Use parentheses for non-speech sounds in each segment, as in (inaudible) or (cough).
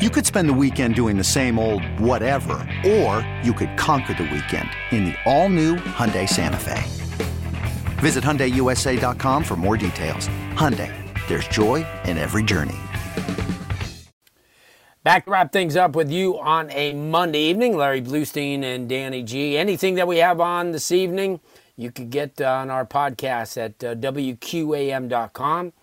You could spend the weekend doing the same old whatever, or you could conquer the weekend in the all-new Hyundai Santa Fe. Visit HyundaiUSA.com for more details. Hyundai, there's joy in every journey. Back to wrap things up with you on a Monday evening, Larry Blustein and Danny G. Anything that we have on this evening, you could get on our podcast at uh, WQAM.com.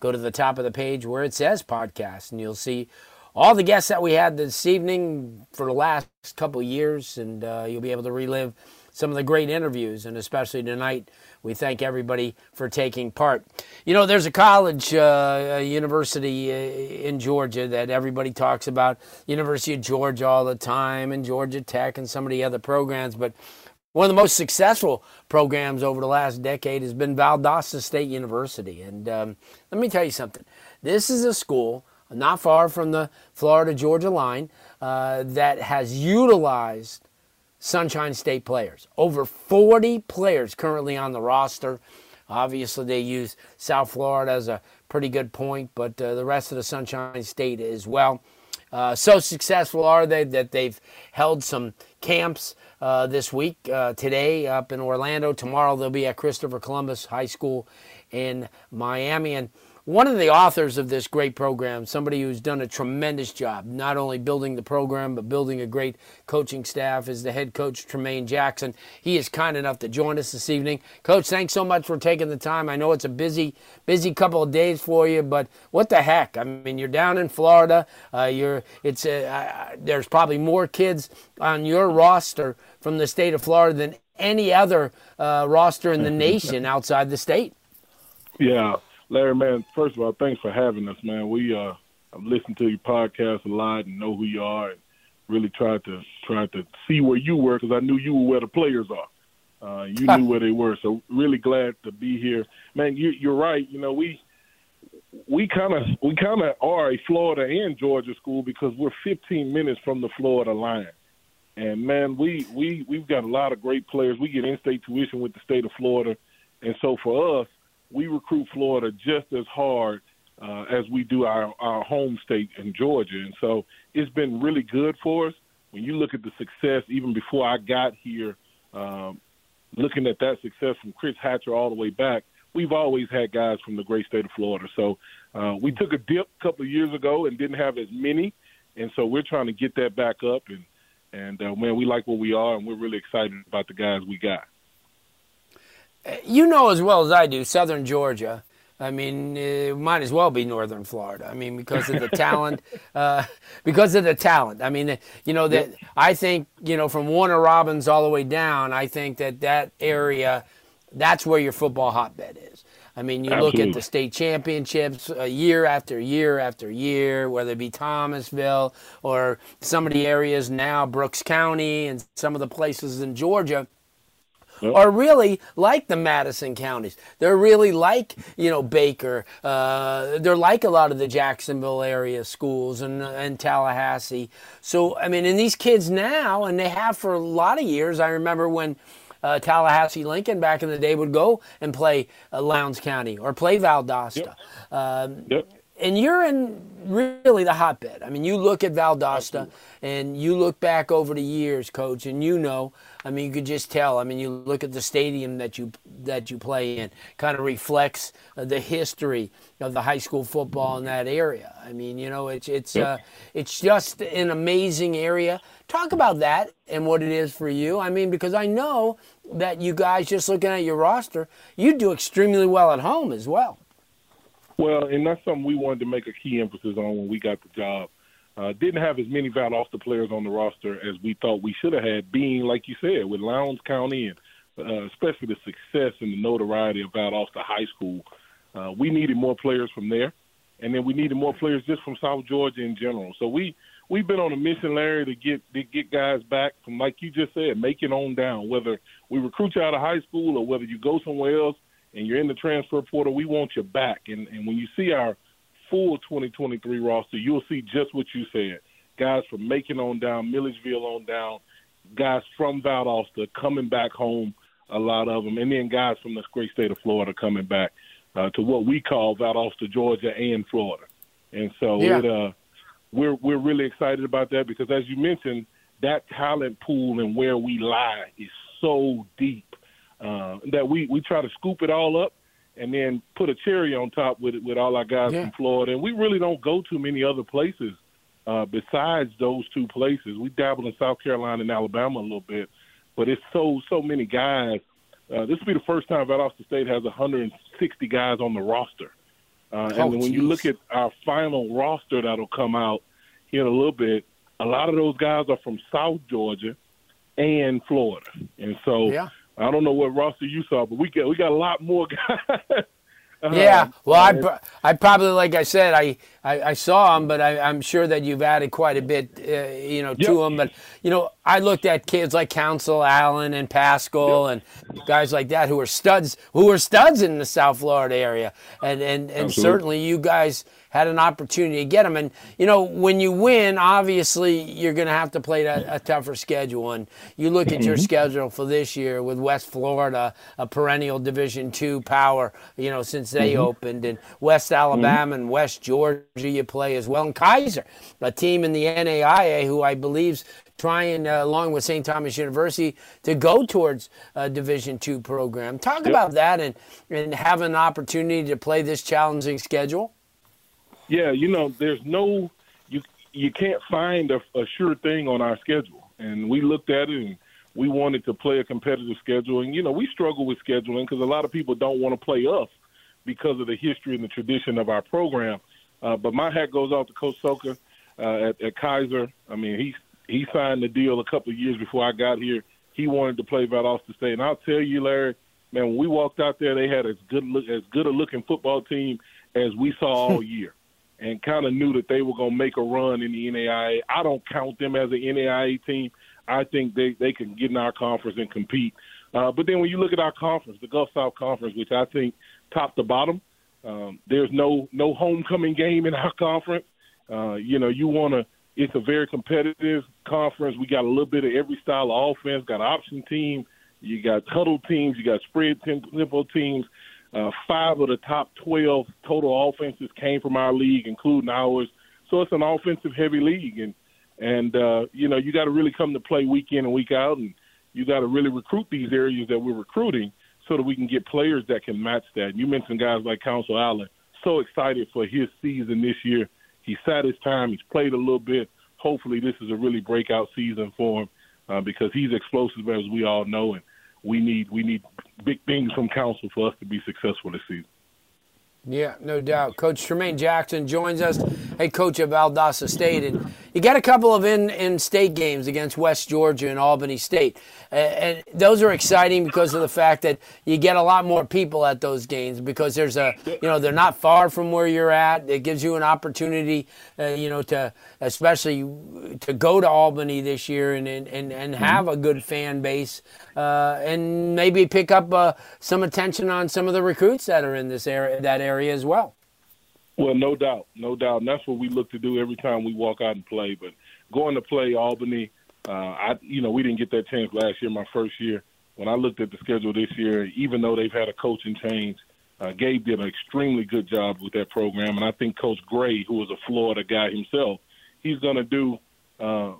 Go to the top of the page where it says podcast, and you'll see all the guests that we had this evening for the last couple years, and uh, you'll be able to relive some of the great interviews, and especially tonight. We thank everybody for taking part. You know, there's a college, uh, a university uh, in Georgia that everybody talks about, University of Georgia all the time, and Georgia Tech, and some of the other programs. But one of the most successful programs over the last decade has been Valdosta State University. And um, let me tell you something. This is a school not far from the Florida Georgia line, uh, that has utilized Sunshine State players. Over 40 players currently on the roster. Obviously, they use South Florida as a pretty good point, but uh, the rest of the Sunshine State as well. Uh, so successful are they that they've held some camps uh, this week. Uh, today up in Orlando. Tomorrow they'll be at Christopher Columbus High School in Miami. And one of the authors of this great program, somebody who's done a tremendous job, not only building the program, but building a great coaching staff, is the head coach, Tremaine Jackson. He is kind enough to join us this evening. Coach, thanks so much for taking the time. I know it's a busy, busy couple of days for you, but what the heck? I mean, you're down in Florida. Uh, you're, it's, a, uh, there's probably more kids on your roster from the state of Florida than any other uh, roster in the (laughs) nation outside the state. Yeah, Larry, man, first of all, thanks for having us, man. We uh, I've listened to your podcast a lot and know who you are, and really tried to try to see where you were because I knew you were where the players are. Uh, you knew where they were, so really glad to be here, man. You, you're right. You know, we we kind of we kind of are a Florida and Georgia school because we're 15 minutes from the Florida line. And man, we we we've got a lot of great players. We get in-state tuition with the state of Florida, and so for us, we recruit Florida just as hard uh, as we do our, our home state in Georgia. And so it's been really good for us. When you look at the success, even before I got here, um, looking at that success from Chris Hatcher all the way back, we've always had guys from the great state of Florida. So uh, we took a dip a couple of years ago and didn't have as many, and so we're trying to get that back up. And and uh, man, we like where we are, and we're really excited about the guys we got you know as well as I do, Southern Georgia. I mean, it might as well be Northern Florida. I mean, because of the (laughs) talent, uh, because of the talent. I mean, you know that I think you know from Warner Robins all the way down. I think that that area, that's where your football hotbed is. I mean, you Absolutely. look at the state championships uh, year after year after year, whether it be Thomasville or some of the areas now, Brooks County, and some of the places in Georgia yep. are really like the Madison counties. They're really like, you know, Baker. Uh, they're like a lot of the Jacksonville area schools and, and Tallahassee. So, I mean, and these kids now, and they have for a lot of years, I remember when. Uh, Tallahassee Lincoln back in the day would go and play uh, Lowndes County or play Valdosta. Yep. Um, yep and you're in really the hotbed. I mean, you look at Valdosta and you look back over the years, coach, and you know, I mean, you could just tell. I mean, you look at the stadium that you that you play in, kind of reflects uh, the history of the high school football in that area. I mean, you know, it's it's uh, it's just an amazing area. Talk about that and what it is for you. I mean, because I know that you guys, just looking at your roster, you do extremely well at home as well. Well, and that's something we wanted to make a key emphasis on when we got the job. Uh, didn't have as many Valdosta players on the roster as we thought we should have had, being, like you said, with Lowndes County and uh, especially the success and the notoriety of Valdosta High School. Uh, we needed more players from there. and then we needed more players just from South Georgia in general. So we we've been on a mission, Larry, to get to get guys back from like you just said, make it on down. Whether we recruit you out of high school or whether you go somewhere else and you're in the transfer portal, we want you back. And and when you see our full 2023 roster, you'll see just what you said. Guys from Macon on down, Milledgeville on down, guys from Valdosta coming back home, a lot of them, and then guys from the great state of Florida coming back uh, to what we call Valdosta, Georgia, and Florida. And so Yeah. it, uh, we're we're really excited about that because, as you mentioned, that talent pool and where we lie is so deep uh, that we we try to scoop it all up and then put a cherry on top with it with all our guys Yeah. from Florida. And we really don't go to many other places uh, besides those two places. We dabble in South Carolina and Alabama a little bit, but it's so so many guys. Uh, this will be the first time Valdosta State has 160 guys on the roster. Uh, Oh, and when you look at our final roster that'll come out here in a little bit, a lot of those guys are from South Georgia and Florida. And so Yeah. I don't know what roster you saw, but we got we got a lot more (laughs) guys. Uh, Yeah, well, I, uh, I probably, like I said, I, I, I saw them, but I, I'm sure that you've added quite a bit, uh, you know, to Yep. them. But you know, I looked at kids like Council Allen and Pascal and guys like that who are studs, who were studs in the South Florida area, and and, and Absolutely. certainly you guys had an opportunity to get them. And you know, when you win, obviously you're going to have to play a, a tougher schedule. And you look at your mm-hmm. schedule for this year with West Florida, a perennial Division two power, you know, since they mm-hmm. opened, and West Alabama mm-hmm. and West Georgia you play as well, and Keiser, a team in the NAIA who I believe's trying, uh, along with St. Thomas University, to go towards a Division two program. Talk about that and and have an opportunity to play this challenging schedule. Yeah, you know, there's no you you can't find a, a sure thing on our schedule, and we looked at it and we wanted to play a competitive schedule, and you know, we struggle with scheduling because a lot of people don't want to play us because of the history and the tradition of our program. Uh, but my hat goes off to Coach Socha uh, at, at Keiser. I mean, he he signed the deal a couple of years before I got here. He wanted to play Valdosta State, and I'll tell you, Larry, man, when we walked out there, they had as good look, as good a looking football team as we saw (laughs) all year, and kind of knew that they were going to make a run in the NAIA. I don't count them as an NAIA team. I think they they can get in our conference and compete. Uh, but then when you look at our conference, the Gulf South Conference, which I think top to bottom, um, there's no no homecoming game in our (laughs) conference. Uh, you know, you want to. It's a very competitive conference. We got a little bit of every style of offense. Got option team. You got huddle teams. You got spread tempo teams. Uh, five of the top 12 total offenses came from our league, including ours. So it's an offensive heavy league, and and uh, you know you got to really come to play week in and week out, and you got to really recruit these areas that we're recruiting so that we can get players that can match that. You mentioned guys like Council Allen. So excited for his season this year. He sat his time. He's played a little bit. Hopefully, this is a really breakout season for him uh, because he's explosive, as we all know, and we need we need big things from Council for us to be successful this season. Yeah, no doubt. Coach Tremaine Jackson joins us, head coach of Valdosta State. And you got a couple of in, in state games against West Georgia and Albany State. Uh, and those are exciting because of the fact that you get a lot more people at those games because there's a, you know, they're not far from where you're at. It gives you an opportunity, uh, you know, to especially to go to Albany this year and, and, and, and have a good fan base uh, and maybe pick up uh, some attention on some of the recruits that are in this area, that area as well. Well, no doubt, no doubt, and that's what we look to do every time we walk out and play. But going to play Albany, uh, I you know we didn't get that chance last year, my first year. When I looked at the schedule this year, even though they've had a coaching change, uh, Gabe did an extremely good job with that program, and I think Coach Gray, who was a Florida guy himself, he's going to do uh,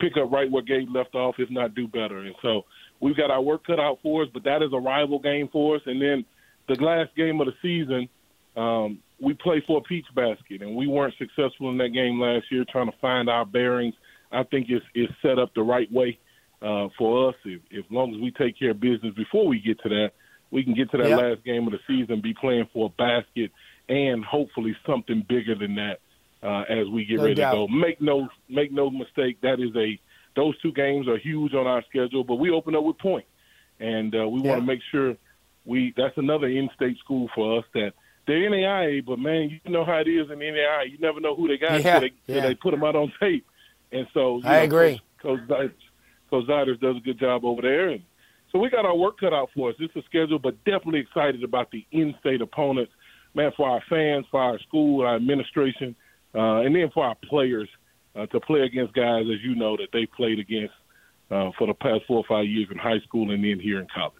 pick up right where Gabe left off, if not do better. And so we've got our work cut out for us, but that is a rival game for us. And then the last game of the season, um, we play for a peach basket, and we weren't successful in that game last year. Trying to find our bearings, I think it's, it's set up the right way uh, for us. If, if long as we take care of business before we get to that, we can get to that Yep. last game of the season, be playing for a basket, and hopefully something bigger than that uh, as we get No ready doubt. to go. Make no make no mistake, that is a those two games are huge on our schedule, but we open up with point, and uh, we Yeah. want to make sure we that's another in-state school for us that they're in NAIA, but man, you know how it is in the NAIA. You never know who they got Yeah, until they, yeah. they put them out on tape. And so I know, agree. Coach, Coach, Coach Ziders does a good job over there. And so we got our work cut out for us. It's a schedule, but definitely excited about the in-state opponents, man, for our fans, for our school, our administration, uh, and then for our players uh, to play against guys, as you know, that they played against uh, for the past four or five years in high school and then here in college.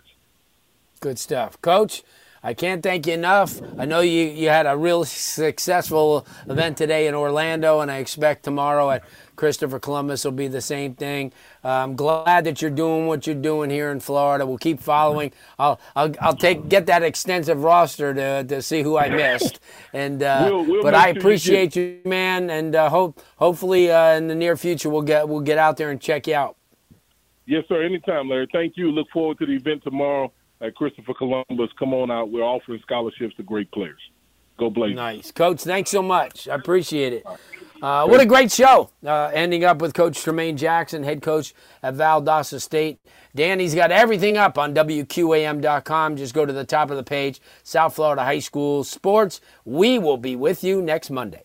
Good stuff. Coach, I can't thank you enough. I know you, you had a real successful event today in Orlando, and I expect tomorrow at Christopher Columbus will be the same thing. Uh, I'm glad that you're doing what you're doing here in Florida. We'll keep following. I'll I'll, I'll take get that extensive roster to, to see who I missed. And uh, We'll- we'll but I appreciate you, man, and uh, hope hopefully uh, in the near future we'll get we'll get out there and check you out. Yes, sir. Anytime, Larry. Thank you. Look forward to the event tomorrow at Christopher Columbus. Come on out. We're offering scholarships to great players. Go Blazers. Nice. Coach, thanks so much. I appreciate it. Uh, what a great show. Uh, ending up with Coach Tremaine Jackson, head coach at Valdosta State. Danny's got everything up on WQAM.com. Just go to the top of the page, South Florida High School Sports. We will be with you next Monday.